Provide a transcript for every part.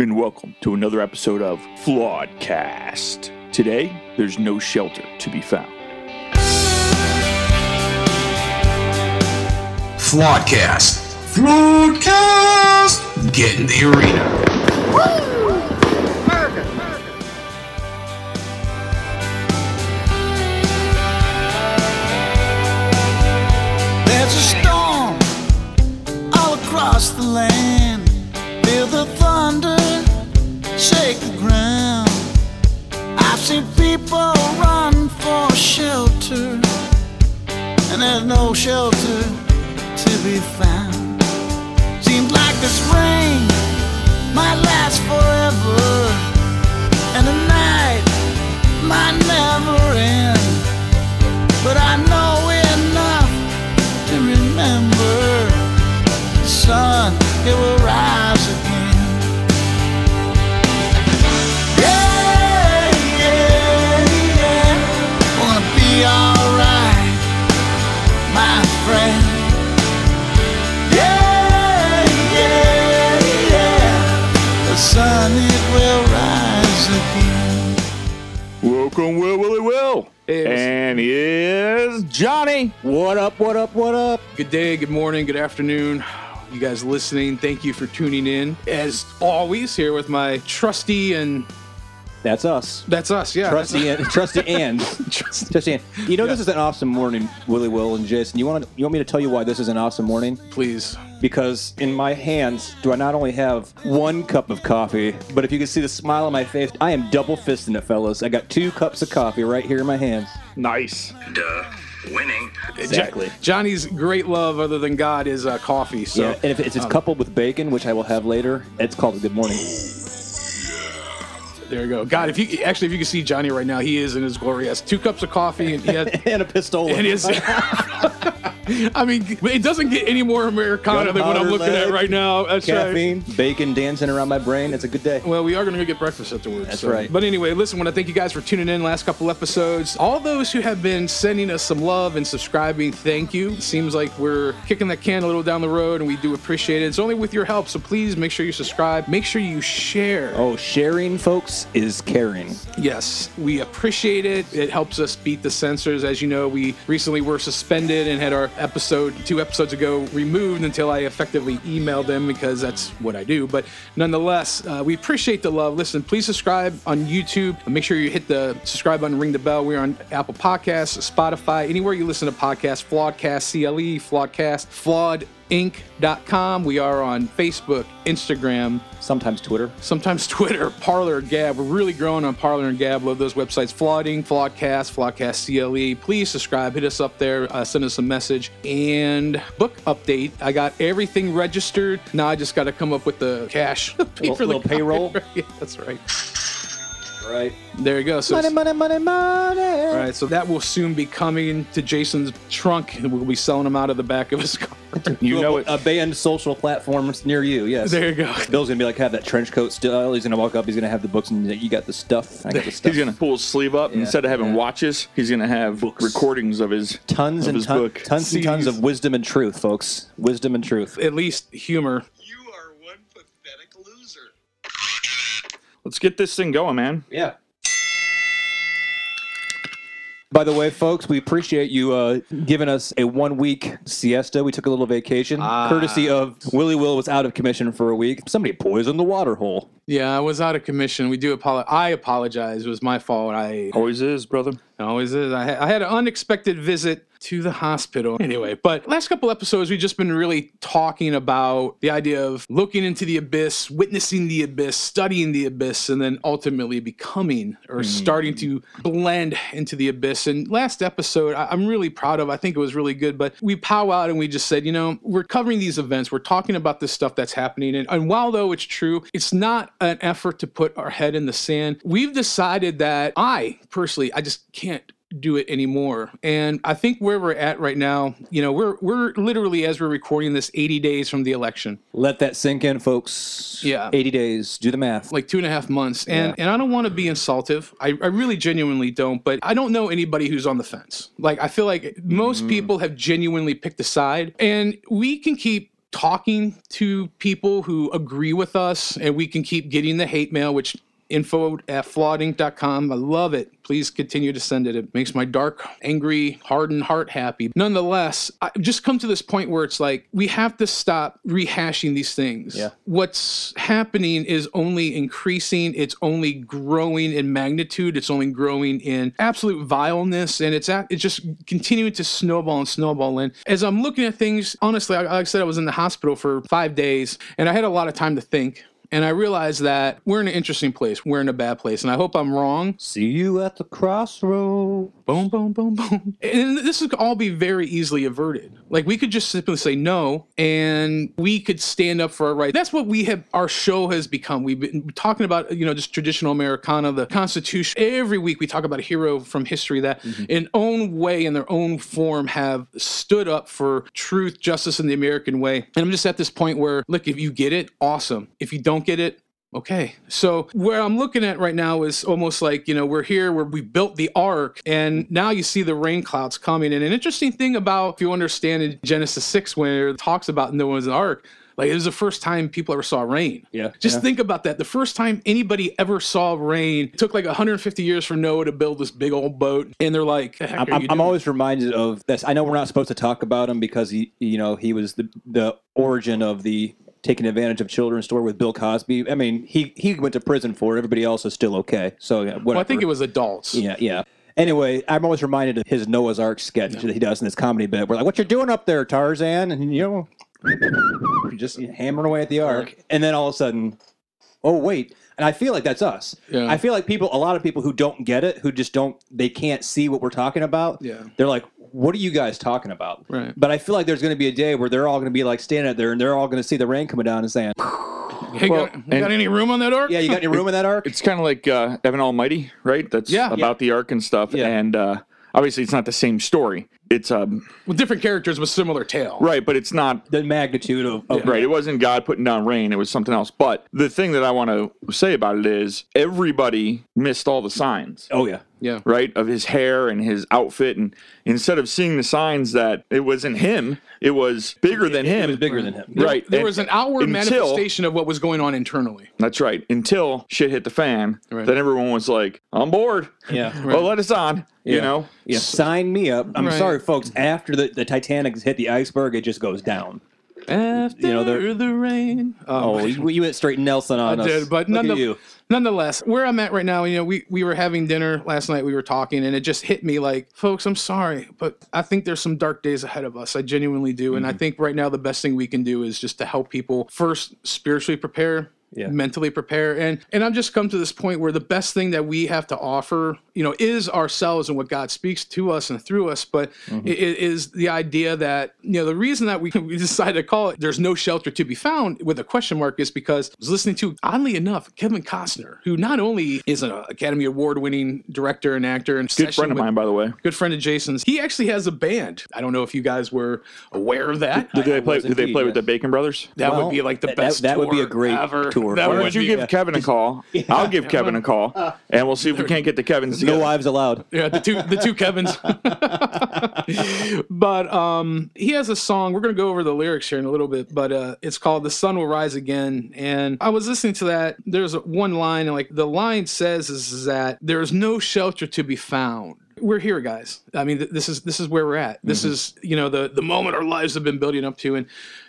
and welcome to another episode of Flawedcast. Today, there's no shelter to be found. Flawedcast. Flawedcast. Get in the arena. There's a storm all across the land. People run for shelter, and there's no shelter to be found. Seems like this rain might last forever, and the night might never end. But I know enough to remember the sun, it will here's Johnny. What up, what up, what up? Good day, good morning, good afternoon. You guys listening, thank you for tuning in. As always, here with my trusty and That's us. that's us, yeah. Trusty and trusty and trusty and you know this is an awesome morning, Willie Will and Jason. You want to, you want me to tell you why this is an awesome morning? Please. Because in my hands do I not only have one cup of coffee, but if you can see the smile on my face, I am double fisting it, fellas. I got two cups of coffee right here in my hands. Nice. Duh. Winning. Exactly. Jo- Johnny's great love, other than God, is uh, coffee. So yeah, and if it's, it's coupled with bacon, which I will have later, it's called a good morning. There you go. God, if you actually, if you can see Johnny right now, he is in his glory. He has two cups of coffee, and he has. and a pistola. And his, I mean, it doesn't get any more Americana than what I'm looking at right now. That's right. Caffeine, bacon dancing around my brain. It's a good day. Well, we are going to go get breakfast afterwards. That's so- right. But anyway, listen, I want to thank you guys for tuning in last couple episodes. All those who have been sending us some love and subscribing, thank you. It seems like we're kicking that can a little down the road, and we do appreciate it. It's only with your help, so please make sure you subscribe. Make sure you share. Oh, sharing, folks, is caring. Yes, we appreciate it. It helps us beat the censors. As you know, we recently were suspended and had our episode two episodes ago removed until I effectively emailed them because that's what I do. But nonetheless, uh, we appreciate the love. Listen, please subscribe on YouTube. Make sure you hit the subscribe button, ring the bell. We're on Apple Podcasts, Spotify, anywhere you listen to podcasts, Flawedcast, CLE, Flawedcast, Flawed. Inc.com. We are on Facebook, Instagram, Sometimes Twitter. sometimes Twitter, Parler, Gab. We're really growing on Parler and Gab. Love those websites. Flooding, Flawedcast, Flawedcast CLE. Please subscribe. Hit us up there. Uh, send us a message. And book update. I got everything registered. Now I just got to come up with the cash. Pay for the payroll? yeah, that's right. Right. There you go. So, Money, money, money, money. all right. So that will soon be coming to Jason's trunk, and we'll be selling them out of the back of his car. You know it. A banned social platforms near you. Yes. there you go. Bill's gonna be like have that trench coat still. He's gonna walk up. He's gonna have the books and you got the stuff. I got the stuff. He's gonna pull his sleeve up Yeah, instead of having yeah. watches. He's gonna have recordings of his tons of and his ton- book. tons and tons of wisdom and truth, folks. Wisdom and truth. At least humor. Let's get this thing going, man. Yeah. By the way, folks, we appreciate you uh, giving us a one week siesta. We took a little vacation, courtesy of Willie Will was out of commission for a week. Somebody poisoned the water hole. Yeah, I was out of commission. We do apologize. I apologize. It was my fault. I Always is, brother. It always is. I, I had an unexpected visit to the hospital. Anyway, but last couple episodes, we've just been really talking about the idea of looking into the abyss, witnessing the abyss, studying the abyss, and then ultimately becoming or hmm. starting to blend into the abyss. And last episode, I, I'm really proud of. I think it was really good. But we powwowed and we just said, you know, we're covering these events. We're talking about this stuff that's happening. And, and while though it's true, it's not an effort to put our head in the sand. We've decided that I personally, I just can't do it anymore. And I think where we're at right now, you know, we're we're literally as we're recording this 80 days from the election. Let that sink in, folks. Yeah. 80 days. Do the math. Like two and a half months. And and I don't want to be insultive. I, I really genuinely don't, but I don't know anybody who's on the fence. Like I feel like most mm. people have genuinely picked a side. And we can keep talking to people who agree with us and we can keep getting the hate mail, which info at flawedinc.com. I love it. Please continue to send it. It makes my dark, angry, hardened heart happy. Nonetheless, I've just come to this point where it's like we have to stop rehashing these things. Yeah. What's happening is only increasing, it's only growing in magnitude, it's only growing in absolute vileness, and it's at, it's just continuing to snowball and snowball. And as I'm looking at things, honestly, like I said, I was in the hospital for five days and I had a lot of time to think. And I realized that we're in an interesting place. We're in a bad place. And I hope I'm wrong. See you at the crossroad. Boom, boom, boom, boom. And this could all be very easily averted. Like we could just simply say no and we could stand up for our right. That's what we have, our show has become. We've been talking about, you know, just traditional Americana, the Constitution. Every week we talk about a hero from history that mm-hmm. in own way, in their own form, have stood up for truth, justice, and the American way. And I'm just at this point where, look, if you get it, awesome. If you don't get it, Okay. So where I'm looking at right now is almost like, you know, we're here where we built the ark and now you see the rain clouds coming. And an interesting thing about, if you understand in Genesis 6, where it talks about Noah's ark, like it was the first time people ever saw rain. Yeah. Just Yeah. think about that. The first time anybody ever saw rain it took like 150 years for Noah to build this big old boat. And they're like, "The I'm, are I'm, you I'm always reminded of this. I know we're not supposed to talk about him because he, you know, he was the the origin of the taking advantage of children's store with Bill Cosby. I mean, he he went to prison for it. Everybody else is still okay. So yeah, whatever. well, I think it was adults. Yeah, yeah. Anyway, I'm always reminded of his Noah's Ark sketch that he does in his comedy bit. We're like, "What you're doing up there, Tarzan?" And you know, just hammering away at the ark, and then all of a sudden, oh wait. And I feel like that's us. Yeah. I feel like people, a lot of people who don't get it, who just don't, they can't see what we're talking about. Yeah. They're like, "What are you guys talking about?" Right. But I feel like there's going to be a day where they're all going to be like standing out there, and they're all going to see the rain coming down and saying, Hey, Well, got, you and- got any room on that ark? "Yeah, you got any room in that ark?" It's kind of like uh, Evan Almighty, right? That's Yeah. about the ark and stuff. Yeah. And uh, obviously, it's not the same story. It's um, With different characters with similar tale. right, but it's not the magnitude of, of Right. It wasn't God putting down rain. It was something else. But the thing that I want to say about it is everybody missed all the signs. Oh yeah. Yeah. Right of his hair and his outfit, and instead of seeing the signs that it wasn't him, it was bigger than It him. was bigger than him. Right. There was an outward until- manifestation of what was going on internally. That's right. Until shit hit the fan, Right. then everyone was like, i'm bored Yeah. Well, let us on. You know. Yeah, sign me up. I'm Right. sorry, folks. After the, the Titanic hit the iceberg, it just goes down. After You know, the rain. Oh, oh you, you went straight Nelson on I us. did, but Look none of you. Nonetheless, where I'm at right now, you know, we, we were having dinner last night, we were talking, and it just hit me like, folks, I'm sorry, but I think there's some dark days ahead of us. I genuinely do. And I Mm-hmm. think right now the best thing we can do is just to help people first spiritually prepare. Yeah. mentally prepare and and i've just come to this point where the best thing that we have to offer you know is ourselves and what god speaks to us and through us but Mm-hmm. it it is the idea that you know the reason that we, we decided to call it there's no shelter to be found with a question mark is because i was listening to oddly enough kevin costner who not only is an academy award winning director and actor and Good friend of mine, by the way. good friend of jason's he actually has a band i don't know if you guys were aware of that Did they play? Did they indeed, play with the Bacon Brothers? that Well, would be like the that- best that would be a great ever. Tour that Why would don't you be- give Kevin a call? I'll give Kevin a call, and we'll see if we can't get the Kevins No wives allowed. Yeah, the two the two Kevins. but um he has a song. We're gonna go over the lyrics here in a little bit, but uh it's called The Sun Will Rise Again. And I was listening to that. There's one line, and like the line says is that there's no shelter to be found. We're here, guys. I mean, th- this is this is where we're at. This is you know the the moment our lives have been building up to, and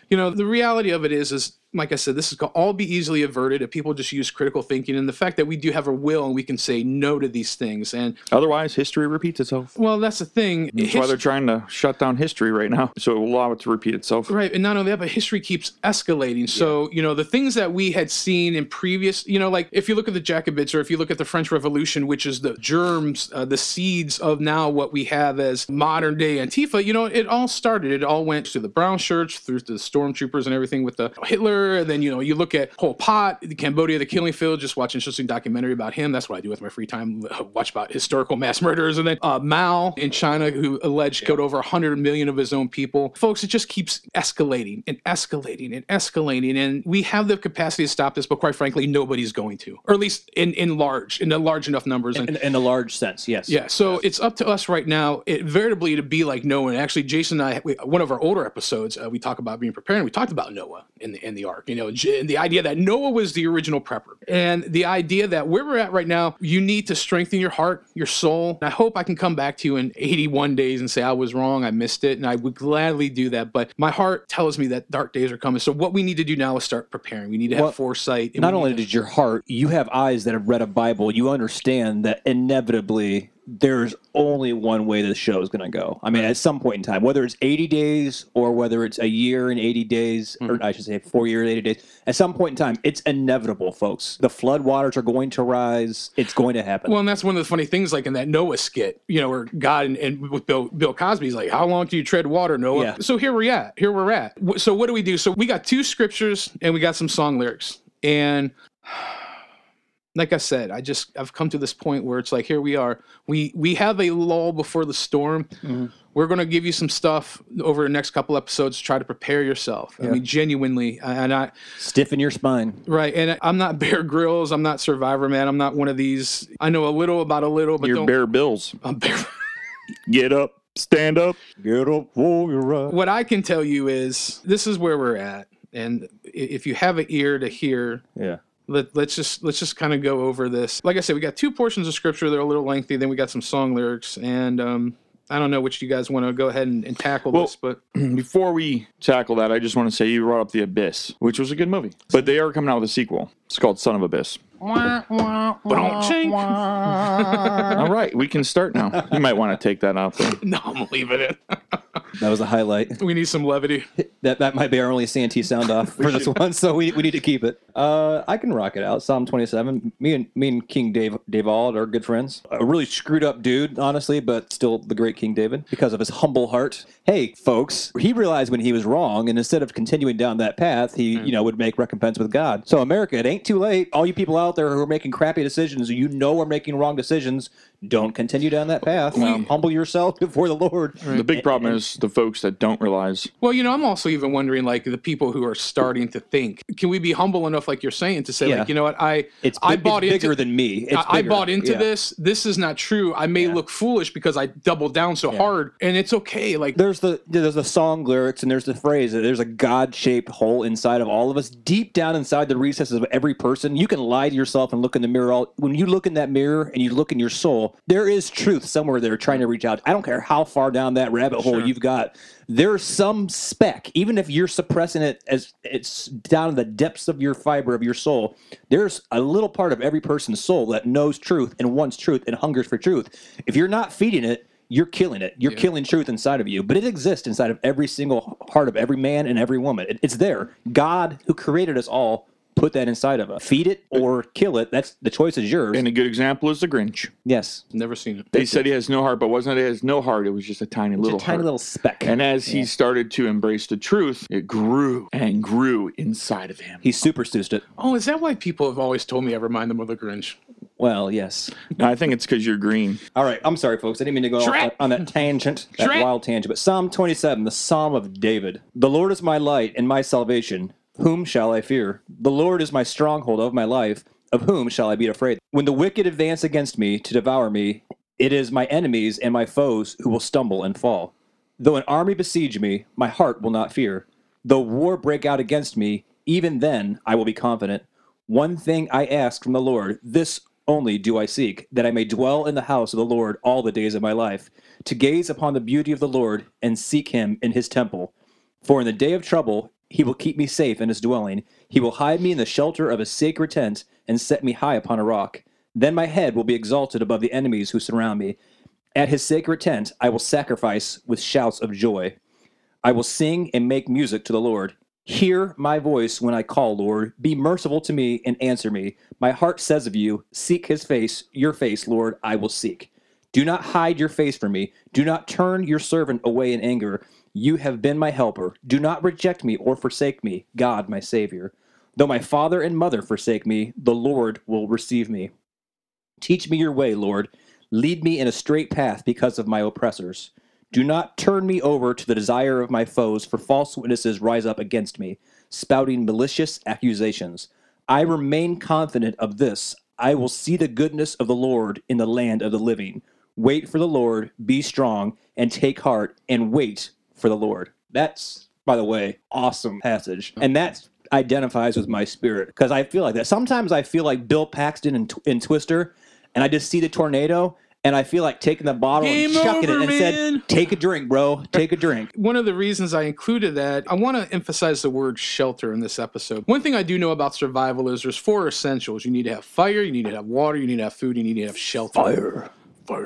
you know the reality of it is is like I said, this is could all be easily averted if people just use critical thinking and the fact that we do have a will and we can say no to these things. And Otherwise, history repeats itself. well, that's the thing. That's why they're trying to shut down history right now, so it will allow it to repeat itself. Right, and not only that, but history keeps escalating. So you know the things that we had seen in previous, you know, like if you look at the Jacobites or if you look at the French Revolution, which is the germs, uh, the seeds of now what we have as modern day Antifa. You know, it all started. It all went to the brown shirts, through the stormtroopers and everything with the Hitler And then, you know, you look at Pol Pot, the Cambodia, the killing field, just watch an interesting documentary about him. That's what I do with my free time. Watch about historical mass murders. And then uh, Mao in China, who alleged killed over 100 million of his own people. Folks, it just keeps escalating and escalating and escalating. And we have the capacity to stop this, but quite frankly, nobody's going to, or at least in, in large, in the large enough numbers. And In, in a large sense, yes. yeah, so it's up to us right now, it, veritably, to be like Noah. And actually, Jason and I, we, one of our older episodes, uh, we talk about being prepared. And we talked about Noah in the in the ark. You know, and the idea that Noah was the original prepper, and the idea that where we're at right now, you need to strengthen your heart, your soul. And I hope I can come back to you in 81 days and say I was wrong, I missed it, and I would gladly do that. But my heart tells me that dark days are coming. So what we need to do now is start preparing. We need to have Well, foresight. Not only did your heart, you have eyes that have read a Bible. You understand that inevitably there's only one way this show is going to go. I mean, at some point in time, whether it's 80 days or whether it's a year and 80 days, Mm-hmm. or I should say four years, 80 days, at some point in time, it's inevitable, folks. The flood waters are going to rise. It's going to happen. Well, and that's one of the funny things, like in that Noah skit, you know, where God and, and with Bill Bill Cosby's like, "How long can you tread water, Noah?" Yeah. So here we're at. Here we're at. So what do we do? So we got two scriptures and we got some song lyrics, and like I said, I just I've come to this point where it's like, here we are. We we have a lull before the storm. Mm-hmm. We're going to give you some stuff over the next couple episodes to try to prepare yourself. I mean, genuinely, and I Stiffen your spine. right. And I'm not Bear Grylls. I'm not Survivor Man. I'm not one of these. I know a little about a little, but Your don't. bare bills. I'm Bear. Get up, stand up. Get up for your right. what I can tell you is this is where we're at, and if you have an ear to hear, Yeah. Let, let's just let's just kind of go over this. Like I said, we got two portions of scripture that are a little lengthy. Then we got some song lyrics, and um, I don't know which you guys want to go ahead and, and tackle Well- this, but Before we tackle that, I just want to say you brought up The Abyss, which was a good movie. But they are coming out with a sequel. It's called Son of Abyss. Ba-dum-ching. All right, we can start now. You might want to take that out there. no, I'm leaving it. That was a highlight. we need some levity. That that might be our only Santee sound off for this one, so we, we need to keep it. Uh, I can rock it out. Psalm twenty seven. Me and me and King Dave Davald are good friends. A really screwed up dude, honestly, but still the great King David because of his humble heart. Hey, folks, he realized when he was wrong, and instead of continuing down that path, he you know would make recompense with God. So America, it ain't too late. All you people out there who are making crappy decisions, you know are making wrong decisions. Don't continue down that path. Um, humble yourself before the Lord. The big problem is the folks that don't realize. Well, you know, I'm also even wondering, like, the people who are starting to think, can we be humble enough, like you're saying, to say, Yeah. like, you know what, I It's, I big- bought it's into bigger than me. It's I, I bought into Yeah. this. This is not true. I may look foolish because I doubled down so hard, and it's okay. Like, there's the there's the song lyrics and there's the phrase that there's a God shaped hole inside of all of us, deep down inside the recesses of every person. You can lie to yourself and look in the mirror. All when you look in that mirror and you look in your soul, there is truth somewhere there trying to reach out. I don't care how far down that rabbit hole you've got. There's some speck, even if you're suppressing it as it's down in the depths of your fiber of your soul. There's a little part of every person's soul that knows truth and wants truth and hungers for truth. If you're not feeding it, you're killing it. You're killing truth inside of you. But it exists inside of every single heart of every man and every woman. It- it's there. God, who created us all, put that inside of us. Feed it or kill it. That's the choice is yours. And a good example is the Grinch. yes. never seen it. They said he has no heart, but wasn't it? He has no heart. It was just a tiny It's a little tiny heart. little speck. And as he started to embrace the truth, it grew and grew inside of him. he supersticed it. Oh, is that why people have always told me I remind them of the Grinch? Well, yes. No, I think it's because you're green. All right. I'm sorry, folks. I didn't mean to go on, on that tangent, that Shrek. wild tangent. But Psalm 27, the Psalm of David. The Lord is my light and my salvation. Whom shall I fear? The Lord is my stronghold of my life. Of whom shall I be afraid? When the wicked advance against me to devour me, it is my enemies and my foes who will stumble and fall. Though an army besiege me, my heart will not fear. Though war break out against me, even then I will be confident. One thing I ask from the Lord, this only do I seek, that I may dwell in the house of the Lord all the days of my life, to gaze upon the beauty of the Lord and seek him in his temple. For in the day of trouble he will keep me safe in his dwelling. He will hide me in the shelter of his sacred tent and set me high upon a rock. Then my head will be exalted above the enemies who surround me. At his sacred tent I will sacrifice with shouts of joy. I will sing and make music to the Lord. Hear my voice when I call, Lord. Be merciful to me and answer me. My heart says of you, Seek his face, your face, Lord, I will seek. Do not hide your face from me. Do not turn your servant away in anger. You have been my helper. Do not reject me or forsake me, God, my Savior. Though my father and mother forsake me, the Lord will receive me. Teach me your way, Lord. Lead me in a straight path because of my oppressors. Do not turn me over to the desire of my foes, for false witnesses rise up against me, spouting malicious accusations. I remain confident of this. I will see the goodness of the Lord in the land of the living. Wait for the Lord, be strong, and take heart, and wait for the Lord. That's, by the way, awesome passage. And that identifies with my spirit because I feel like that. Sometimes I feel like Bill Paxton in, in Twister, and I just see the tornado. And I feel like taking the bottle Game and chucking over, it and man. said, "Take a drink, bro. Take a drink." One of the reasons I included that, I want to emphasize the word shelter in this episode. One thing I do know about survival is there's four essentials. You need to have fire, you need to have water, you need to have food, you need to have shelter. Fire,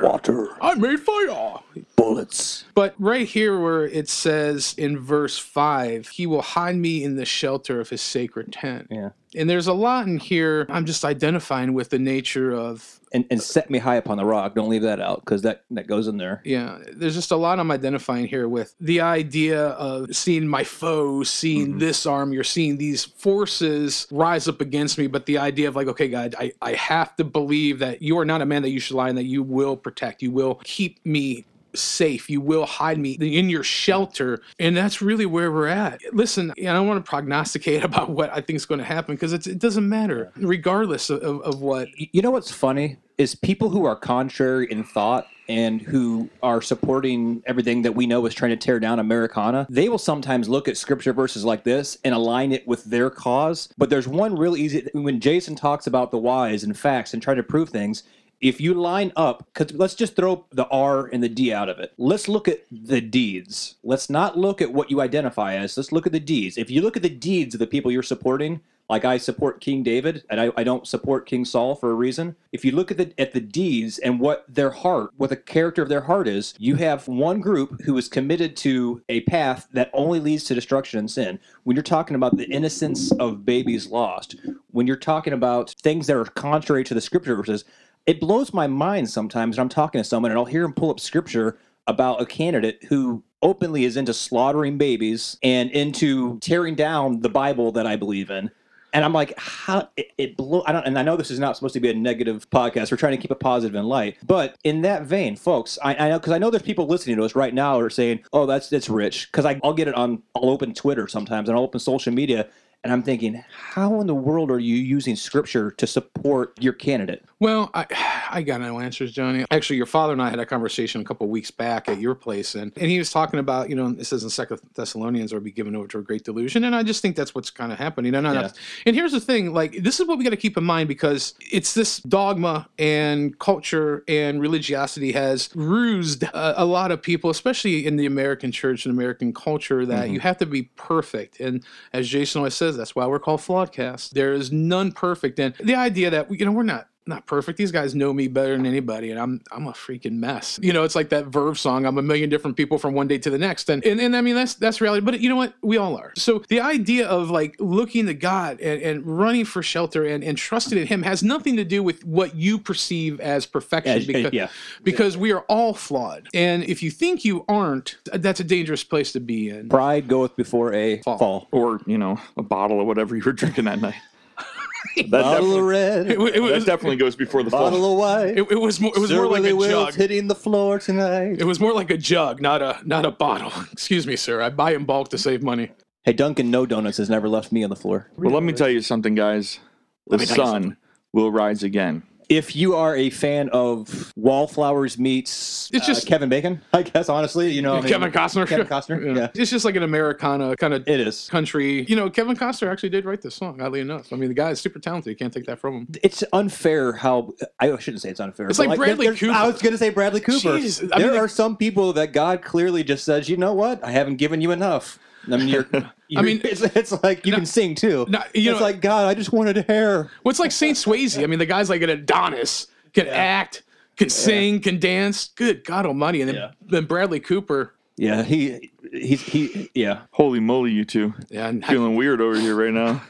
water, I made fire. Bullets. But right here, where it says in verse 5, he will hide me in the shelter of his sacred tent. Yeah. And there's a lot in here I'm just identifying with the nature of And, and set me high upon the rock. Don't leave that out because that, that goes in there. Yeah, there's just a lot I'm identifying here with the idea of seeing my foe, seeing mm-hmm. this arm, you're seeing these forces rise up against me. But the idea of like, okay, God, I, I have to believe that you are not a man that you should lie and that you will protect, you will keep me safe, you will hide me in your shelter. And that's really where we're at. Listen, I don't want to prognosticate about what I think is going to happen because it doesn't matter, regardless of, of, what. You know what's funny is people who are contrary in thought and who are supporting everything that we know is trying to tear down Americana, they will sometimes look at scripture verses like this and align it with their cause. But there's one real easy when Jason talks about the whys and facts and try to prove things. If you line up, because let's just throw the R and the D out of it. Let's look at the deeds. Let's not look at what you identify as. Let's look at the deeds. If you look at the deeds of the people you're supporting, like I support King David and I, I don't support King Saul for a reason. If you look at the at the deeds and what their heart, what the character of their heart is, you have one group who is committed to a path that only leads to destruction and sin. When you're talking about the innocence of babies lost, when you're talking about things that are contrary to the scripture verses, it blows my mind sometimes when I'm talking to someone and I'll hear him pull up scripture about a candidate who openly is into slaughtering babies and into tearing down the Bible that I believe in. And I'm like, how it, it blew. I don't, and I know this is not supposed to be a negative podcast. We're trying to keep it positive and light. But in that vein, folks, I, I know because I know there's people listening to us right now are saying, "Oh, that's that's rich." Because I'll get it on. I'll open Twitter sometimes, and I'll open social media, and I'm thinking, how in the world are you using scripture to support your candidate? Well, I, I got no answers, Johnny. Actually, your father and I had a conversation a couple weeks back at your place, and, and he was talking about, you know, this says in Second Thessalonians, or be given over to a great delusion, and I just think that's what's kind of happening. And, Yeah. and here's the thing, like this is what we got to keep in mind because it's this dogma and culture and religiosity has rused a, a lot of people, especially in the American church and American culture, that mm-hmm. you have to be perfect. And as Jason always says, that's why we're called Flawedcast. There is none perfect, and the idea that you know we're not not perfect. These guys know me better than anybody, and I'm I'm a freaking mess. You know, it's like that Verve song. I'm a million different people from one day to the next, and and, and I mean that's that's reality. But you know what? We all are. So the idea of like looking to God and, and running for shelter and, and trusting in Him has nothing to do with what you perceive as perfection. Yeah, because, yeah. because we are all flawed, and if you think you aren't, that's a dangerous place to be in. Pride goeth before a Fall. fall. or you know a bottle or whatever you were drinking that night. That, Bottle of red, It, wa- it that definitely goes before the fall. bottle of white. it, it was more it was Sir more like Willie a Wills jug. hitting the floor tonight. It was more like a jug, not a not a bottle. Excuse me, sir. I buy in bulk to save money. Hey, Dunkin' No Donuts has never left me on the floor. Well, let me tell you something, guys. The me tell you sun will rise again. If you are a fan of Wallflowers meets It's uh, just- Kevin Bacon, I guess honestly, you know, I mean, Kevin Costner. Kevin Costner, yeah. It's just like an Americana kind of it is. country. You know, Kevin Costner actually did write this song, oddly enough. I mean, the guy is super talented. You can't take that from him. It's unfair how I shouldn't say it's unfair. It's but like Bradley there- Cooper. I was going to say Bradley Cooper. Jeez, I there mean, are like- some people that God clearly just says, you know what? I haven't given you enough. I mean, you're, you're- mean, it's, it's like you no- can sing too. no, you it's know- like God, I just wanted hair. What's like Saint Swayze? I mean, the guy's like an Adonis, can act, can sing, can dance. Good God Almighty! And then, Yeah. then Bradley Cooper. Yeah, he he's he yeah. Holy moly, you two. Yeah, and Feeling weird over here right now.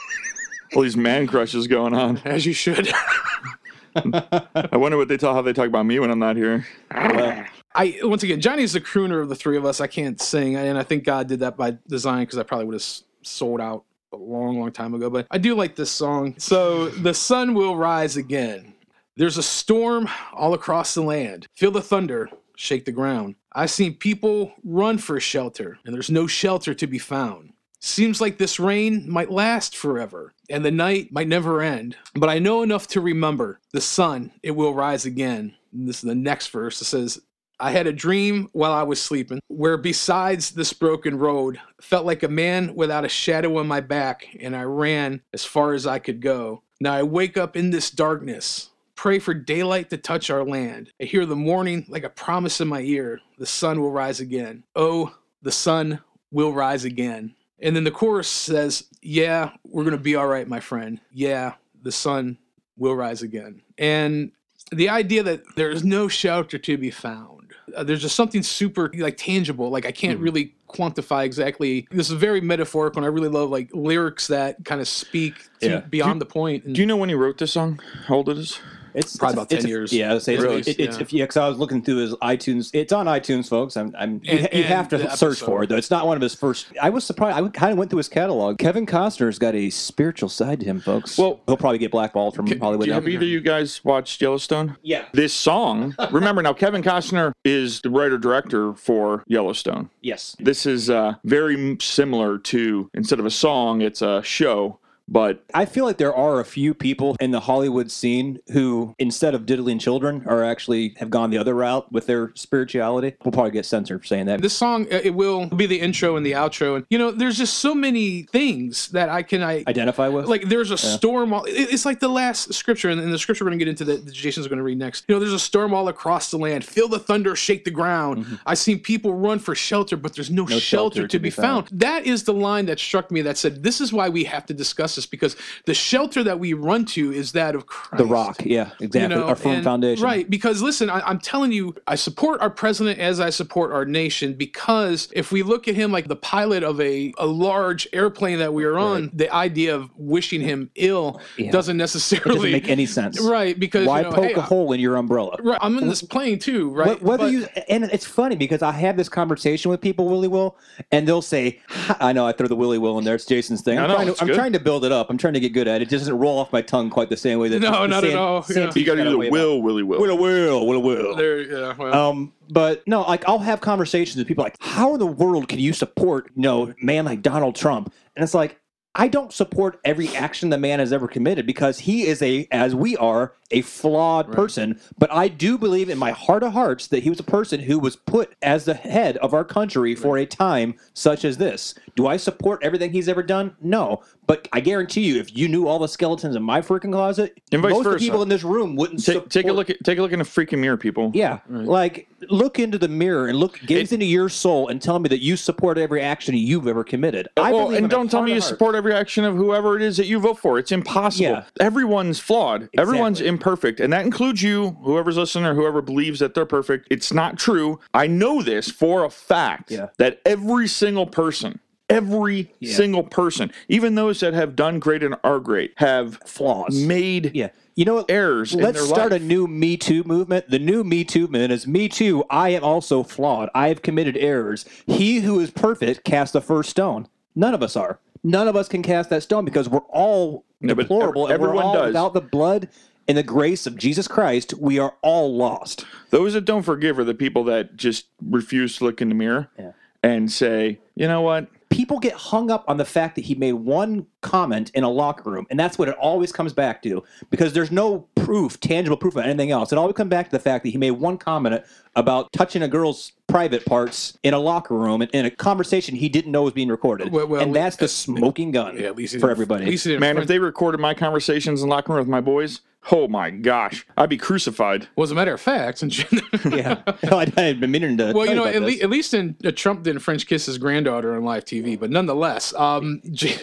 All these man crushes going on. as you should. I wonder what they tell how they talk about me when I'm not here. Well, I once again, Johnny's the crooner of the three of us. I can't sing, and I think God did that by design because I probably would have sold out a long, long time ago. But I do like this song. So the sun will rise again. There's a storm all across the land. Feel the thunder shake the ground. I've seen people run for shelter, and there's no shelter to be found. Seems like this rain might last forever, and the night might never end. But I know enough to remember the sun, it will rise again. And this is the next verse. It says, I had a dream while I was sleeping, where besides this broken road, felt like a man without a shadow on my back, and I ran as far as I could go. Now I wake up in this darkness, pray for daylight to touch our land. I hear the morning like a promise in my ear. The sun will rise again. Oh, the sun will rise again. And then the chorus says, Yeah, we're going to be all right, my friend. Yeah, the sun will rise again. And the idea that there's no shelter to be found. Uh, there's just something super like tangible. Like I can't really quantify exactly. This is very metaphorical, and I really love like lyrics that kind of speak to Yeah. beyond the point. And Do you know when he wrote this song? How old it is? It's Probably it's a- about 10 it's a- years. Yeah, I would say it's, Really? it, it's Yeah. if yeah, because I was looking through his iTunes. It's on iTunes, folks. I'm, I'm you, And- you have to search for it though. It's not one of his first. I was surprised. I kind of went through his catalog. Kevin Costner's got a spiritual side to him, folks. Well- he'll probably get blackballed from Hollywood. now. Have either you guys watched Yellowstone? Yeah. This song, remember now, Kevin Costner is the writer director for Yellowstone. Yes. This is uh, very similar to, instead of a song, it's a show, but I feel like there are a few people in the Hollywood scene who, instead of diddling children, are actually have gone the other route with their spirituality. We'll probably get censored for saying that. this song uh, it will be the intro and the outro. And you know there's just so many things that i can i Identify with? Like there's a storm all, it- it's like the last scripture and, the scripture we're going to get into that jason's going to read next. You know there's a storm all across the land. Feel the thunder shake the ground. I've seen people run for shelter but there's no, shelter, to, be found. that is the line that struck me that said this is why we have to discuss this because the shelter that we run to is that of christ the rock. Yeah, exactly. you know, Our firm and- foundation. Right. Because listen, I, I'm telling you, I support our president as I support our nation because if we look at him like the pilot of a, a large airplane that we are on, the idea of wishing him ill doesn't It necessarily doesn't make any sense. Right. Because Why you know, poke hey, a hole in your umbrella? Right, I'm in this plane too, right? Whether But- you and it's funny because I have this conversation with people, Willie Will, and they'll say, "I know I throw the Willie Will in there. It's Jason's thing. I I'm, know, trying, to, I'm trying to build it up. I'm trying to get good at it. It just doesn't roll off my tongue quite the same way that No, the not at all, yeah. you got to do way the about- will, Willy Will. Willie Will, Willie Will. there, yeah, well, Um, but no, like I'll have conversations with people like, how in the world can you support, you know, man like Donald Trump? And it's like, I don't support every action the man has ever committed because he is a, as we are, a flawed person. But I do believe in my heart of hearts that he was a person who was put as the head of our country for a time such as this. Do I support everything he's ever done? No. But I guarantee you, if you knew all the skeletons in my freaking closet, And most of the people in this room wouldn't Take, take a look at take a look in the freaking mirror, people. yeah, like look into the mirror and look, gaze into your soul, and tell me that you support every action you've ever committed. I in and don't tell me you of hearts. support every action of whoever it is that you vote for. It's impossible. Yeah. Everyone's flawed. Everyone's Imperfect. And that includes you, whoever's listening or whoever believes that they're perfect. It's not true. I know this for a fact Yeah. that every single person, every single person, even those that have done great and are great, have flaws. made Yeah, you know what? errors Let's start life. a new Me Too movement. The new Me Too movement is Me Too. I am also flawed. I have committed errors. He who is perfect cast the first stone. None of us are. None of us can cast that stone because we're all No, deplorable ev- and we're everyone all does. without the blood and the grace of Jesus Christ. We are all lost. Those that don't forgive are the people that just refuse to look in the mirror Yeah. and say, you know what? people get hung up on the fact that he made one comment in a locker room, and that's what it always comes back to because there's no proof, tangible proof of anything else. It always comes back to the fact that he made one comment about touching a girl's private parts in a locker room in, in a conversation he didn't know was being recorded, Well, well, and that's the smoking gun yeah, at least for everybody. At least Man, if they recorded my conversations in locker room with my boys, oh my gosh, I'd be crucified. well, as a matter of fact, since yeah, I had been meaning to. Well, tell you know, about at, this. le- at least in uh, Trump didn't French kiss his granddaughter on live TV, but nonetheless, um, J-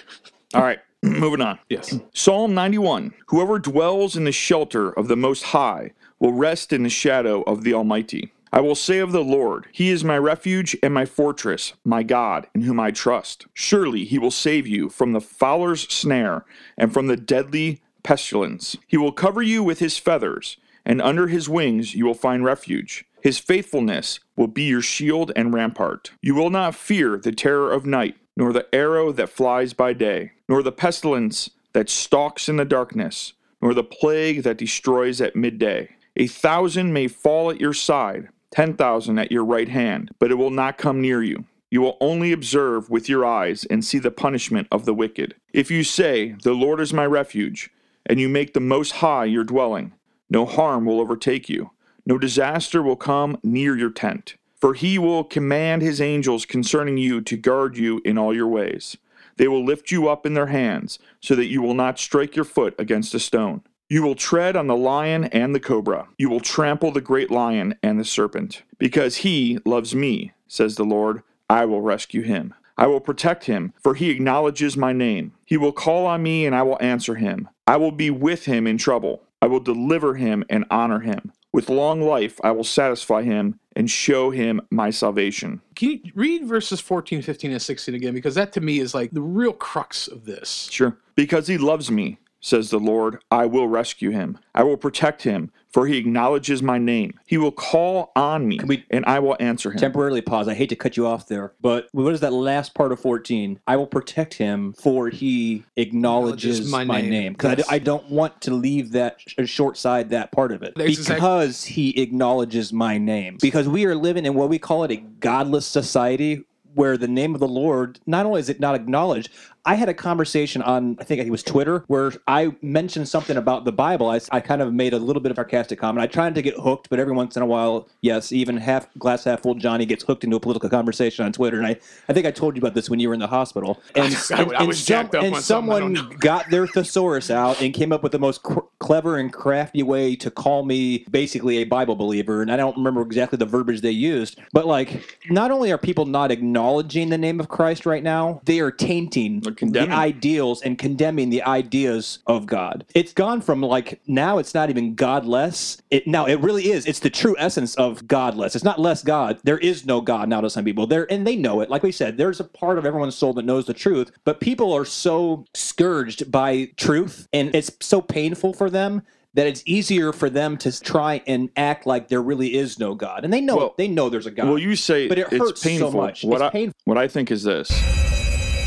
All right, moving on. yes, Psalm 91 Whoever dwells in the shelter of the Most High will rest in the shadow of the Almighty. I will say of the Lord, He is my refuge and my fortress, my God, in whom I trust. Surely He will save you from the fowler's snare and from the deadly pestilence. He will cover you with His feathers, and under his wings you will find refuge. His faithfulness will be your shield and rampart. You will not fear the terror of night, nor the arrow that flies by day, nor the pestilence that stalks in the darkness, nor the plague that destroys at midday. A thousand may fall at your side, ten thousand at your right hand, but it will not come near you. You will only observe with your eyes and see the punishment of the wicked. If you say, The Lord is my refuge, and you make the Most High your dwelling, no harm will overtake you, no disaster will come near your tent. For he will command his angels concerning you to guard you in all your ways. They will lift you up in their hands, so that you will not strike your foot against a stone. You will tread on the lion and the cobra. You will trample the great lion and the serpent. Because he loves me, says the Lord, I will rescue him. I will protect him, for he acknowledges my name. He will call on me, and I will answer him. I will be with him in trouble. I will deliver him and honor him. With long life, I will satisfy him and show him my salvation. Can you read verses 14, 15, and 16 again? Because that to me is like the real crux of this. Sure. Because he loves me, says the Lord, I will rescue him. I will protect him, for he acknowledges my name. He will call on me, we- and I will answer him. Temporarily pause. I hate to cut you off there, but what is that last part of 14? I will protect him, for he acknowledges, Acknowledges my, my name. name. Because Yes. I, I don't want to leave that sh- uh, short side, that part of it. That's exact- because he acknowledges my name. Because we are living in what we call it a godless society where the name of the Lord, not only is it not acknowledged, I had a conversation on, I think it was Twitter, where I mentioned something about the Bible. I, I kind of made a little bit of sarcastic comment. I tried to get hooked, but every once in a while, yes, even half glass half full Johnny gets hooked into a political conversation on Twitter. And I, I think I told you about this when you were in the hospital. And, I- I was jacked up and on something, I don't someone got their thesaurus out and came up with the most cr- clever and crafty way to call me basically a Bible believer. And I don't remember exactly the verbiage they used, but like, not only are people not acknowledging the name of Christ right now, they are tainting the ideals and condemning the ideas of God. It's gone from like now it's not even godless. It now it really is. It's the true essence of godless. It's not less God. There is no God now to some people. There and they know it. Like we said, there's a part of everyone's soul that knows the truth, but people are so scourged by truth and it's so painful for them that it's easier for them to try and act like there really is no God. And they know Well- they know there's a God. Well, you say But it it's hurts so much. What It's I, painful. What I think is this.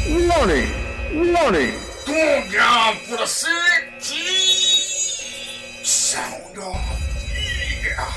Warning! Warning! Come on down for the sick sound off. Yeah.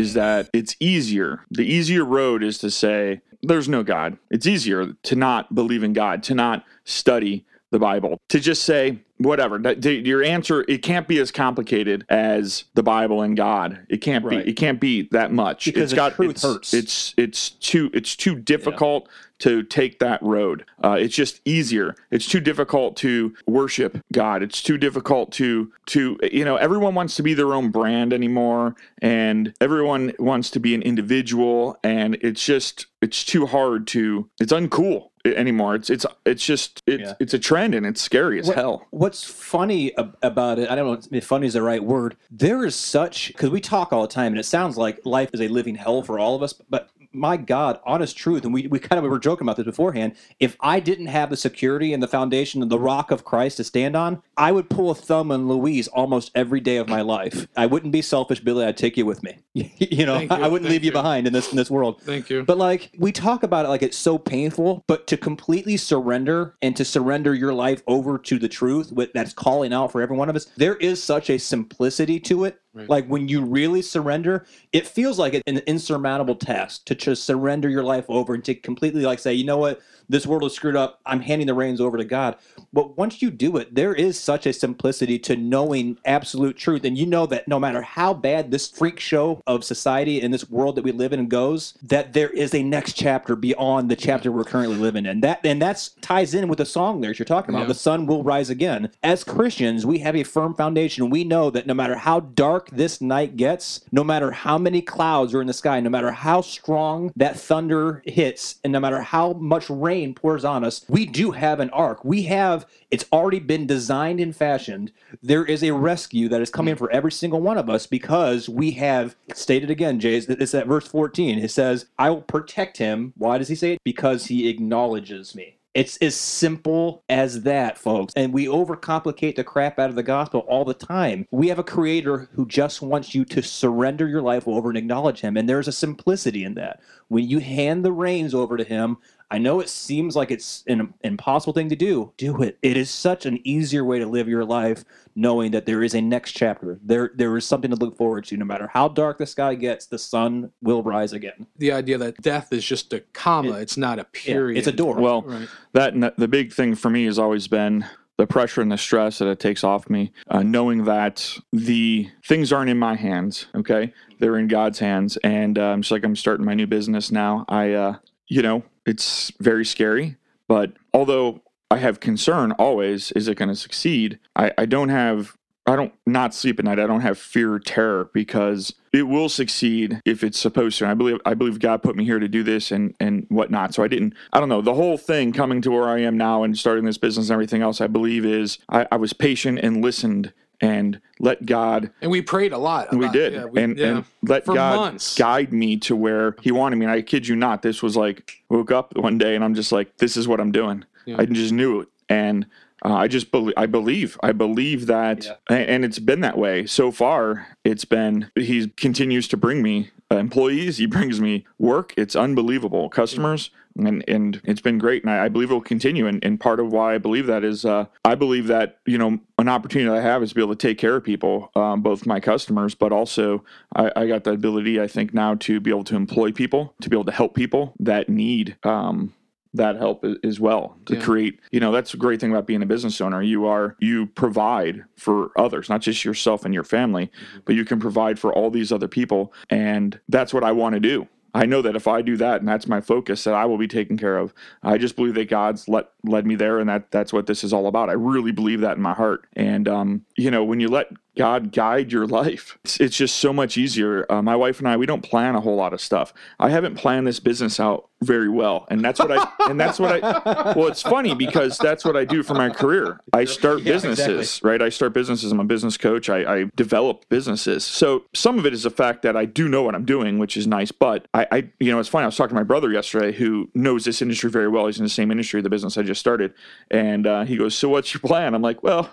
is that it's easier. The easier road is to say there's no God. It's easier to not believe in God, to not study the Bible, to just say whatever. That the- your answer it can't be as complicated as the Bible and God. It can't Right. be. It can't be that much. Because it's the got truth it's, hurts. It's it's too it's too difficult to take that road. Uh, it's just easier. It's too difficult to worship God. It's too difficult to to you know everyone wants to be their own brand anymore, and everyone wants to be an individual, and it's just it's too hard to it's uncool anymore. It's it's it's just it's Yeah. it's a trend and it's scary as What- hell. What's funny ab- about it, I don't know if funny is the right word. There is such, because we talk all the time and it sounds like life is a living hell for all of us, but my God, honest truth, and we, we kind of were joking about this beforehand. If I didn't have the security and the foundation and the rock of Christ to stand on, I would pull a Thelma and Louise almost every day of my life. I wouldn't be selfish, Billy. I'd take you with me. you know, you, I wouldn't thank leave you you. behind in this in this world. Thank you. But like we talk about it like it's so painful, but to completely surrender and to surrender your life over to the truth with, that's calling out for every one of us, there is such a simplicity to it. Like when you really surrender, it feels like an insurmountable task to just surrender your life over and to completely like say, you know what, this world is screwed up. I'm handing the reins over to God. But once you do it, there is such a simplicity to knowing absolute truth. And you know that no matter how bad this freak show of society and this world that we live in goes, that there is a next chapter beyond the chapter we're currently living in. That and that ties in with the song lyrics you're talking about. Yeah. The sun will rise again. As Christians, we have a firm foundation. We know that no matter how dark this night gets, no matter how many clouds are in the sky, no matter how strong that thunder hits, and no matter how much rain pours on us, we do have an ark. We have it's already been designed and fashioned. There is a rescue that is coming for every single one of us because we have stated again, Jay, it's at verse 14. It says, I will protect him. Why does he say it? Because he acknowledges me. It's as simple as that, folks. And we overcomplicate the crap out of the gospel all the time. We have a creator who just wants you to surrender your life over and acknowledge him. And there's a simplicity in that. When you hand the reins over to him, I know it seems like it's an impossible thing to do. Do it. It is such an easier way to live your life, knowing that there is a next chapter. There, there is something to look forward to. No matter how dark the sky gets, the sun will rise again. The idea that death is just a comma, it's not a Yeah, period. it's a door. Well, Right. that the big thing for me has always been the pressure and the stress that it takes off me, uh, knowing that the things aren't in my hands. Okay, they're in God's hands, and um, just like I'm starting my new business now, I, uh, you know, it's very scary. But although I have concern always, is it going to succeed? I, I don't have. I don't not sleep at night. I don't have fear or terror because it will succeed if it's supposed to. And I believe I believe God put me here to do this and and whatnot. So I didn't. I don't know the whole thing coming to where I am now and starting this business and everything else. I believe is I, I was patient and listened and let God And we prayed a lot. we about- did yeah, we- and, yeah. and let For god months. guide me to where he wanted me and i kid you not this was like woke up one day and i'm just like this is what i'm doing Yeah. i just knew it and uh, i just believe i believe i believe that Yeah. and, and it's been that way so far it's been he continues to bring me uh, employees he brings me work it's unbelievable customers and and it's been great and i, I believe it will continue and, and part of why i believe that is uh, i believe that you know an opportunity i have is to be able to take care of people um, both my customers but also I, I got the ability i think now to be able to employ people to be able to help people that need um, that help as well to Yeah. create you know that's a great thing about being a business owner. You are you provide for others not just yourself and your family but you can provide for all these other people and that's what i want to do i know that if i do that and that's my focus that i will be taken care of. I just believe that god's let led me there and that that's what this is all about i really believe that in my heart and um you know when you let God guide your life. It's, it's just so much easier. Uh, my wife and I, we don't plan a whole lot of stuff. I haven't planned this business out very well, and that's what I and that's what I. Well, it's funny because that's what I do for my career. I start Yeah, businesses, exactly. right? I start businesses. I'm a business coach. I, I develop businesses. So some of it is the fact that I do know what I'm doing, which is nice. But I, I, you know, it's funny. I was talking to my brother yesterday, who knows this industry very well. He's in the same industry, the business I just started, and uh, he goes, "So what's your plan?" I'm like, "Well."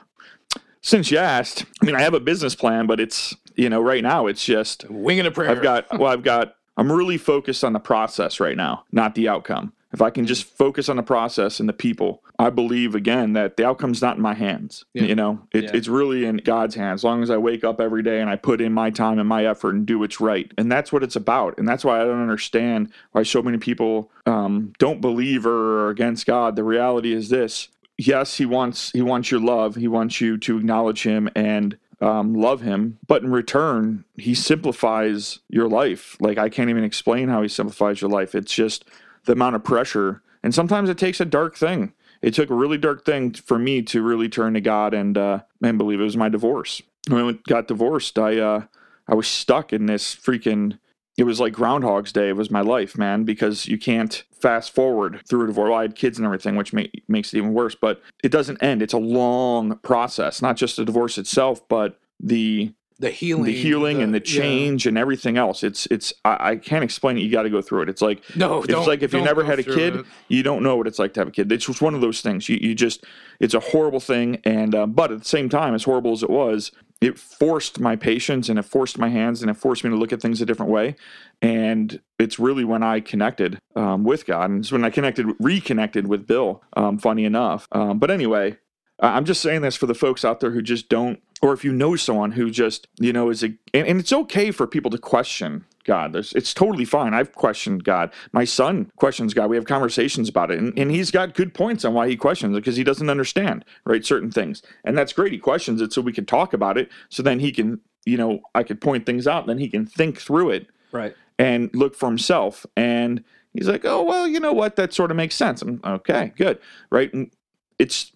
since you asked, I mean, I have a business plan, but it's, you know, right now it's just, Winging a prayer. I've got, well, I've got, I'm really focused on the process right now, not the outcome. If I can just focus on the process and the people, I believe again that the outcome's not in my hands. Yeah. You know, it, Yeah. it's really in God's hands. As long as I wake up every day and I put in my time and my effort and do what's right, and that's what it's about. And that's why I don't understand why so many people um, don't believe or are against God. The reality is this: yes, He wants He wants your love. He wants you to acknowledge Him and um, love him, but in return, he simplifies your life. Like I can't even explain how he simplifies your life. It's just the amount of pressure, and sometimes it takes a dark thing. It took a really dark thing for me to really turn to God and uh, and believe it was my divorce. When I got divorced, I uh, I was stuck in this freaking. It was like Groundhog's Day. It was my life, man, because you can't fast forward through a divorce. Well, I had kids and everything, which make, makes it even worse. But it doesn't end. It's a long process, not just the divorce itself, but the the healing, the healing and the yeah. change and everything else. It's it's I, I can't explain it. You got to go through it. It's like No, it's like if you never had a kid, it. you don't know what it's like to have a kid. It's just one of those things. You you just it's a horrible thing. And uh, but at the same time, as horrible as it was, it forced my patience and it forced my hands and it forced me to look at things a different way. And it's really when I connected um, with God, and it's when I connected, reconnected with Bill. Um, funny enough, um, but anyway, I'm just saying this for the folks out there who just don't, or if you know someone who just, you know, is a, and, and it's okay for people to question God. There's, it's totally fine. I've questioned God. My son questions God. We have conversations about it, and, and he's got good points on why he questions it because he doesn't understand, right, certain things. And that's great. He questions it so we can talk about it. So then he can, you know, I could point things out, then he can think through it Right. and look for himself. And he's like, oh, well, you know what? That sort of makes sense. I'm, okay, good. Right. And it's,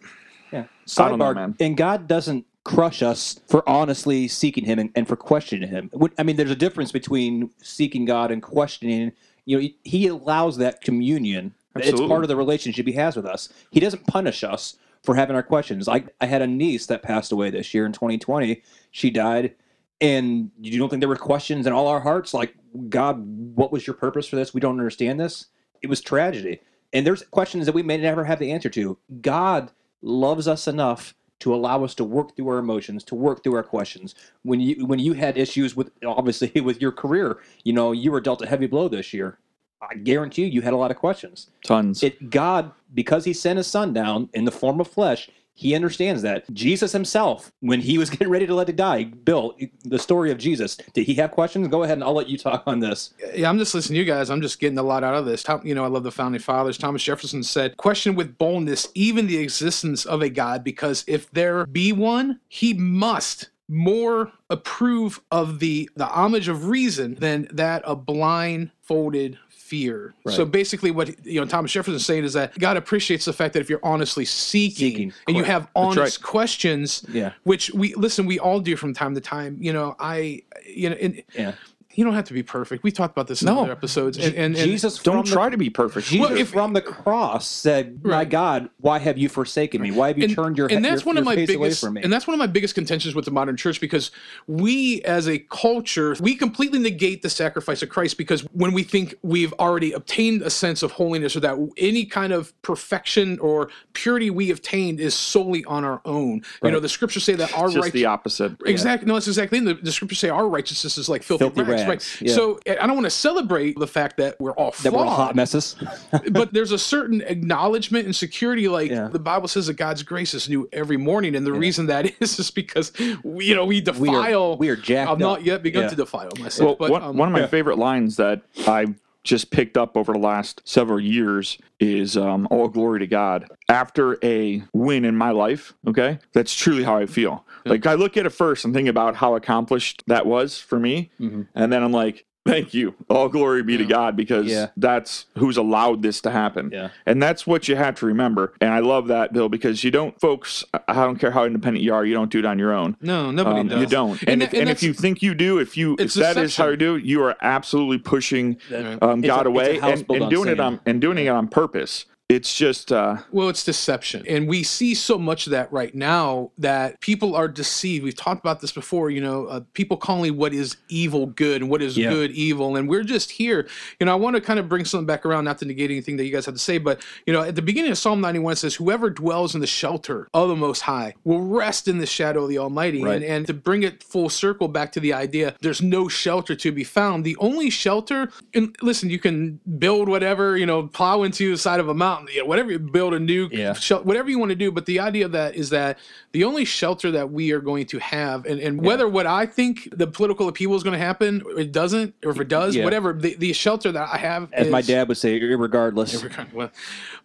Yeah. Don't know, man. and God doesn't crush us for honestly seeking Him and, and for questioning Him. I mean, there's a difference between seeking God and questioning. You know, He- He allows that communion. It's part of the relationship He has with us. He doesn't punish us for having our questions. I, I had a niece that passed away this year in 2020. She died. And you don't think there were questions in all our hearts? Like, God, what was your purpose for this? We don't understand this. It was tragedy. and there's questions that we may never have the answer to. God loves us enough to allow us to work through our emotions, to work through our questions. When you when you had issues with obviously with your career, you know, you were dealt a heavy blow this year. I guarantee you, you had a lot of questions. Tons. It God, because He sent His Son down in the form of flesh, He understands that. Jesus Himself, when He was getting ready to let it die, Bill, the story of Jesus. Did He have questions? Go ahead, and I'll let you talk on this. Yeah, I'm just listening to you guys. I'm just getting a lot out of this. Tom, you know, I love the founding fathers. Thomas Jefferson said, "Question with boldness even the existence of a God, because if there be one, he must." More approve of the the homage of reason than that of blindfolded fear. So basically, what you know Thomas Jefferson is saying is that God appreciates the fact that if you're honestly seeking, Seeking, and you have honest questions, Yeah. which we listen, we all do from time to time. You know, I, you know, and Yeah. You don't have to be perfect. We talked about this in No. other episodes. And, and, and Jesus Don't from the- try to be perfect. Jesus Well, if- from the cross said, "My Right. God, why have you forsaken me? Why have you and, turned your and that's your, one of my biggest and that's one of my biggest contentions with the modern church because we as a culture we completely negate the sacrifice of christ because when we think we've already obtained a sense of holiness or that any kind of perfection or purity we obtained is solely on our own you know the scriptures say that our It's just righteous the opposite. Exactly. No, that's exactly. And the, the scriptures say our righteousness is like filthy, Filthy rags, rags, right? yeah. So I don't want to celebrate the fact that we're all flawed, that we're all hot messes. but there's a certain acknowledgement and security. Like Yeah. the Bible says that God's grace is new every morning, and the reason that is is because we, you know we we defile. are we are jacked I've up. not yet begun Yeah. to defile myself. Well, but one, um, one of my favorite lines that I just picked up over the last several years is um, all glory to God. After a win in my life, okay, that's truly how I feel. Like I look at it first and think about how accomplished that was for me, Mm-hmm. and then I'm like, thank you, all glory be to God, because Yeah. that's who's allowed this to happen. Yeah. And that's what you have to remember. And I love that, Bill, because you don't, folks. I don't care how independent you are, you don't do it on your own. no, nobody Um, does. You don't. And, And if, that- and and if you think you do, if you if that is how you do, it, you are absolutely pushing um, God a- away and, and doing it on and doing it on purpose. It's just uh, Well, it's deception. And we see so much of that right now that people are deceived. We've talked about this before, you know, uh, people calling what is evil good and what is Yeah. good evil. And we're just here. You know, I want to kind of bring something back around, not to negate anything that you guys have to say, but, you know, at the beginning of Psalm 91, it says, Whoever dwells in the shelter of the Most High will rest in the shadow of the Almighty. Right. And, and to bring it full circle back to the idea, there's no shelter to be found. The only shelter, and listen, you can build whatever, you know, plow into the side of a mountain, know, whatever you build a new Yeah. shel- whatever you want to do. But the idea of that is that the only shelter that we are going to have, and, and whether what I think the political upheaval is going to happen, it doesn't, or if it does, Yeah. whatever, the, the shelter that I have As my dad would say, regardless.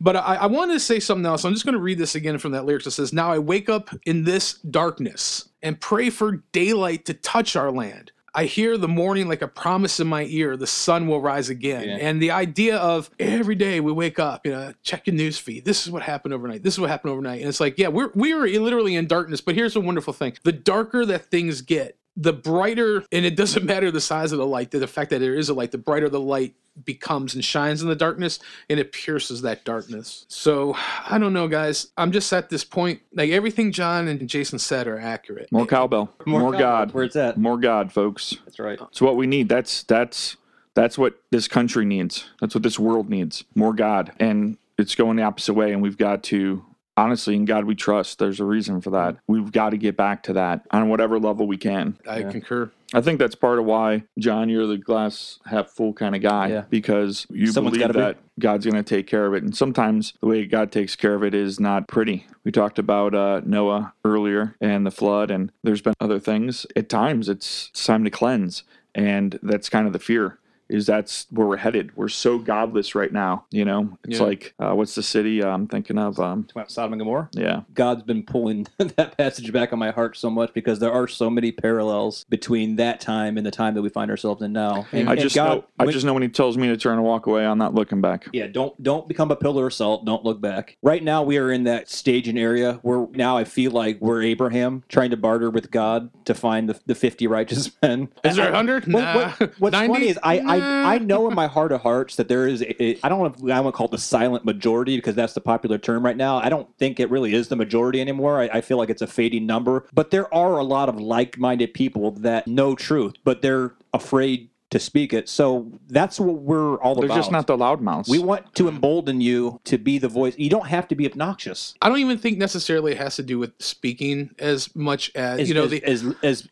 But I, I wanted to say something else. I'm just going to read this again from that lyrics. that says, Now I wake up in this darkness and pray for daylight to touch our land. I hear the morning like a promise in my ear, the sun will rise again. Yeah. And the idea of every day we wake up, you know, check your news feed. This is what happened overnight. This is what happened overnight. And it's like, yeah, we're we are literally in darkness. But here's a wonderful thing: the darker that things get, the brighter, and it doesn't matter the size of the light, the fact that there is a light, the brighter the light becomes and shines in the darkness, and it pierces that darkness. So I don't know, guys. I'm just at this point. Like everything John and Jason said are accurate. more cowbell, more, cowbell, God, where it's at. more God, folks. That's right. It's what we need. That's that's that's what this country needs. That's what this world needs. More God, and it's going the opposite way. And we've got to honestly, in God we trust. There's a reason for that. We've got to get back to that on whatever level we can. I concur. I think that's part of why, John, you're the glass half full kind of guy Yeah. because you Someone's believe gotta be. that God's going to take care of it. And sometimes the way God takes care of it is not pretty. We talked about uh, Noah earlier and the flood, and there's been other things. At times, it's time to cleanse. And that's kind of the fear. Is that's where we're headed? We're so godless right now. You know, it's Yeah. like uh, what's the city I'm thinking of? Um, About Sodom and Gomorrah. yeah, God's been pulling that passage back on my heart so much because there are so many parallels between that time and the time that we find ourselves in now. And, I and just God, know. I when- just know when He tells me to turn and walk away, I'm not looking back. Yeah, don't don't become a pillar of salt. Don't look back. Right now, we are in that stage and area where now I feel like we're Abraham trying to barter with God to find the, the fifty righteous men. Is there I- 100? What- Nah. what- what's 90? funny is I, Nah. I I mm. know in my heart of hearts that there is a, a, I don't want to I want to call it the silent majority because that's the popular term right now. I don't think it really is the majority anymore. I, I feel like it's a fading number, but there are a lot of like-minded people that know truth, but they're afraid to speak it. So that's what we're all about. They're just not the loudmouths. we want to embolden you to be the voice. You don't have to be obnoxious. I don't even think necessarily it has to do with speaking as much as, As, you know as, the as, as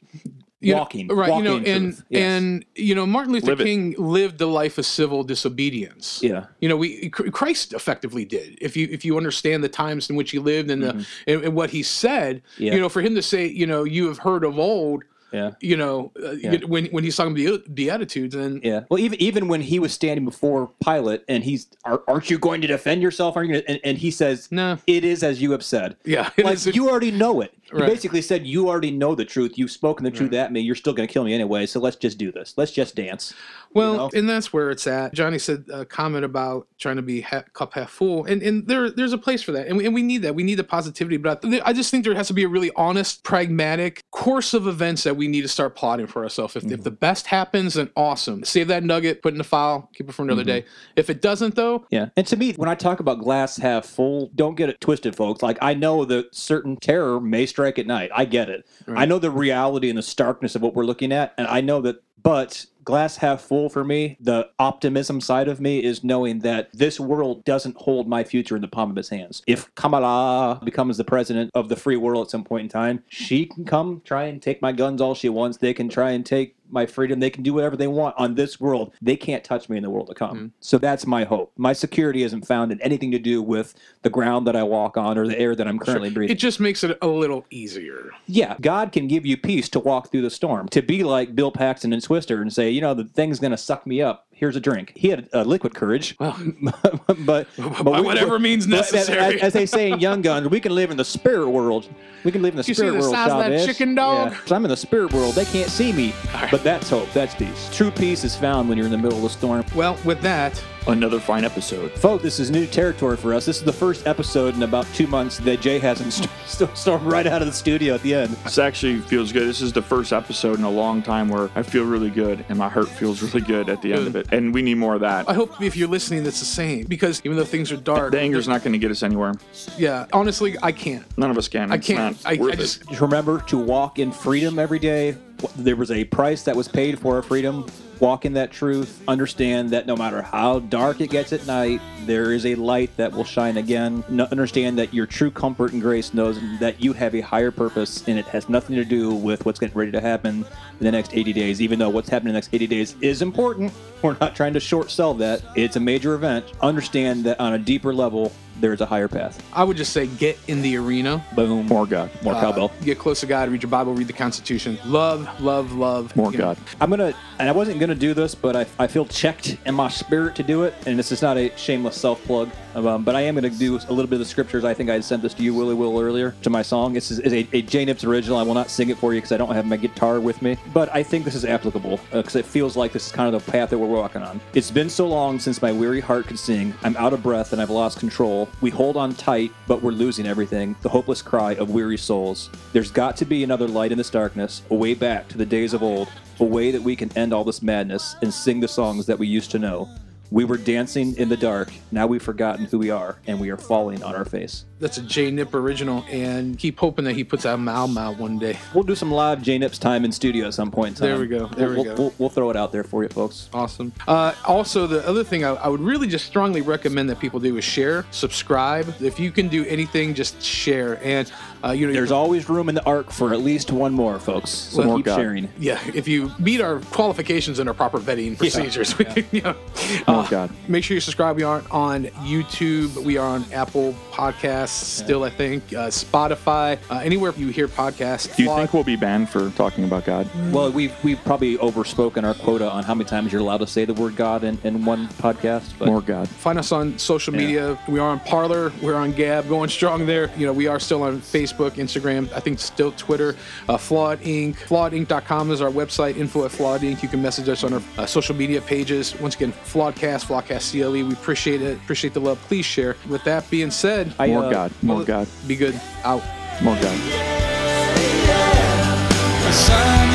you know, walking, right? walking you know, and. Yes. and you know, Martin Luther Live it. King lived the life of civil disobedience. yeah. You know, we Christ effectively did. If you if you understand the times in which he lived and the and, and what he said, Mm-hmm. Yeah. you know, for him to say, you know, you have heard of old, Yeah. you know, uh, you- when when he's talking about the Beatitudes, and Yeah. Well, even even when he was standing before Pilate and he's, Are, aren't you going to defend yourself? Are you? Gonna, and, and he says, No. It is as you have said. yeah, Like you already know it. He basically said, "You already know the truth. You've spoken the truth at me. You're still going to kill me anyway. So let's just do this. Let's just dance." Well, know? and that's where it's at. Johnny said a comment about trying to be ha- cup half full, and and there there's a place for that, and we, and we need that. We need the positivity, but I, I just think there has to be a really honest, pragmatic course of events that we need to start plotting for ourselves. If, if mm-hmm. the best happens, then awesome. Save that nugget, put it in the file, keep it for another mm-hmm. day. If it doesn't, though, Yeah. And to me, when I talk about glass half full, don't get it twisted, folks. Like I know that certain terror may strike at night. I get it. I know the reality and the starkness of what we're looking at, and I know that. But glass half full for me, the optimism side of me is knowing that this world doesn't hold my future in the palm of its hands. If Kamala becomes the president of the free world at some point in time, she can come try and take my guns all she wants. They can try and take my freedom. They can do whatever they want on this world. They can't touch me in the world to come. Mm-hmm. So that's my hope. My security isn't found in anything to do with the ground that I walk on or the air that I'm currently breathing. it just makes it a little easier. Yeah, God can give you peace to walk through the storm. To be like Bill Paxton and Twister and say, you know, the thing's going to suck me up. Here's a drink. He had uh, liquid courage, but, but By whatever means necessary. As, as they say in Young Guns, we can live in the spirit world. We can live in the You see spirit the world. size of that chicken dog? Yeah. So I'm in the spirit world. They can't see me, but that's hope. That's peace. True peace is found when you're in the middle of the storm. Well, with that, Another fine episode. Folks, this is new territory for us. This is the first episode in about two months that Jay hasn't st- st- stormed right out of the studio at the end. This actually feels good. This is the first episode in a long time where I feel really good and my heart feels really good at the end of it. And we need more of that. I hope if you're listening, that's the same because even though things are dark, The anger's not going to get us anywhere. yeah, honestly, I can't. None of us can. I can't. not I, worth I just Just remember to walk in freedom every day. There was a price that was paid for our freedom. Walk in that truth. Understand that no matter how dark it gets at night, there is a light that will shine again. No, understand that your true comfort and grace knows that you have a higher purpose and it has nothing to do with what's getting ready to happen in the next 80 days. Even though what's happening in the next 80 days is important, we're not trying to short sell that. It's a major event. Understand that on a deeper level, there is a higher path. I would just say get in the arena. Boom. More God. More Uh, cowbell. get close to God. Read your Bible. Read the Constitution. Love, love, love. More you know. God. I'm gonna, and I wasn't gonna do this, but I, I feel checked in my spirit to do it, and this is not a shameless self plug, um, but I am gonna do a little bit of the scriptures. I think I sent this to you, Willie Will, earlier to my song. This is, is a, a J Nips original. I will not sing it for you because I don't have my guitar with me, but I think this is applicable because it feels like this is kind of the path that we're walking on. It's been so long since my weary heart could sing. I'm out of breath and I've lost control. We hold on tight, but we're losing everything. The hopeless cry of weary souls. There's got to be another light in this darkness, a way back to the days of old, a way that we can end all this madness and sing the songs that we used to know. We were dancing in the dark. Now we've forgotten who we are, and we are falling on our face. That's a J Nip original, and keep hoping that he puts an album out one day. We'll do some live J Nips time in studio at some point in time. There we go. There we we'll, go. We'll, we'll throw it out there for you, folks. Awesome. Uh, also, the other thing I, I would really just strongly recommend that people do is share, subscribe. If you can do anything, just share. And uh, you know, There's always room in the ark for at least one more, folks. So More keep God. sharing. yeah, if you meet our qualifications and our proper vetting procedures, we can, you know, uh, God. Make sure you subscribe. We aren't on YouTube. We are on Apple Podcasts still, I think, uh, Spotify, uh, anywhere you hear podcasts. Do you Flog- think we'll be banned for talking about God? Well, we've we've probably overspoken our quota on how many times you're allowed to say the word God in, in one podcast. But More God. Find us on social media. We are on Parler. We're on Gab, going strong there. You know, we are still on Facebook, Instagram. I think still Twitter. Uh, Flawed Inc. FlawedInc.com is our website. Info at Flawed Inc. You can message us on our uh, social media pages. Once again, Flawedcast, Flawedcast CLE. We appreciate it. Appreciate the love. Please share. With that being said, I, More uh, God. More God. be good. Out. More God. The sun